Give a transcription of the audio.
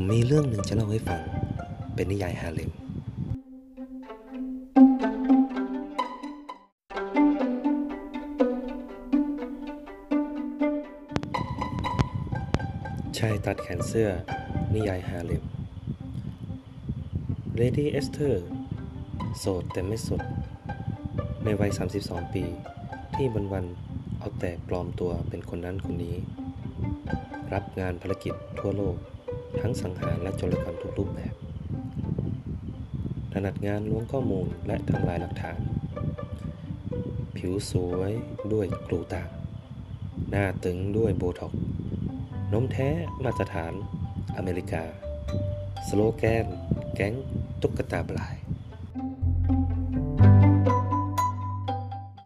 มมีเรื่องหนึ่งจะเล่าให้ฟัง เป็นนิยายฮาเลมชายตัดแขนเสื้อ นิยายฮาเลมเลดี้เอสเธอร์โสดแต่ไม่สด ในวัย 32 ปี ที่วันๆเอาแต่ปลอมตัวเป็นคนนั้นคนนี้ รับงานภารกิจทั่วโลก ทั้งสังหารและโจรกรรมทุกรูปแบบ ถนัดงานล้วงข้อมูลและทำลายหลักฐาน ผิวสวยด้วยกลูตา หน้าตึงด้วยโบท็อกซ์นมแท้มาตรฐานอเมริกา สโลแกน แก๊งตุ๊กตาปลาย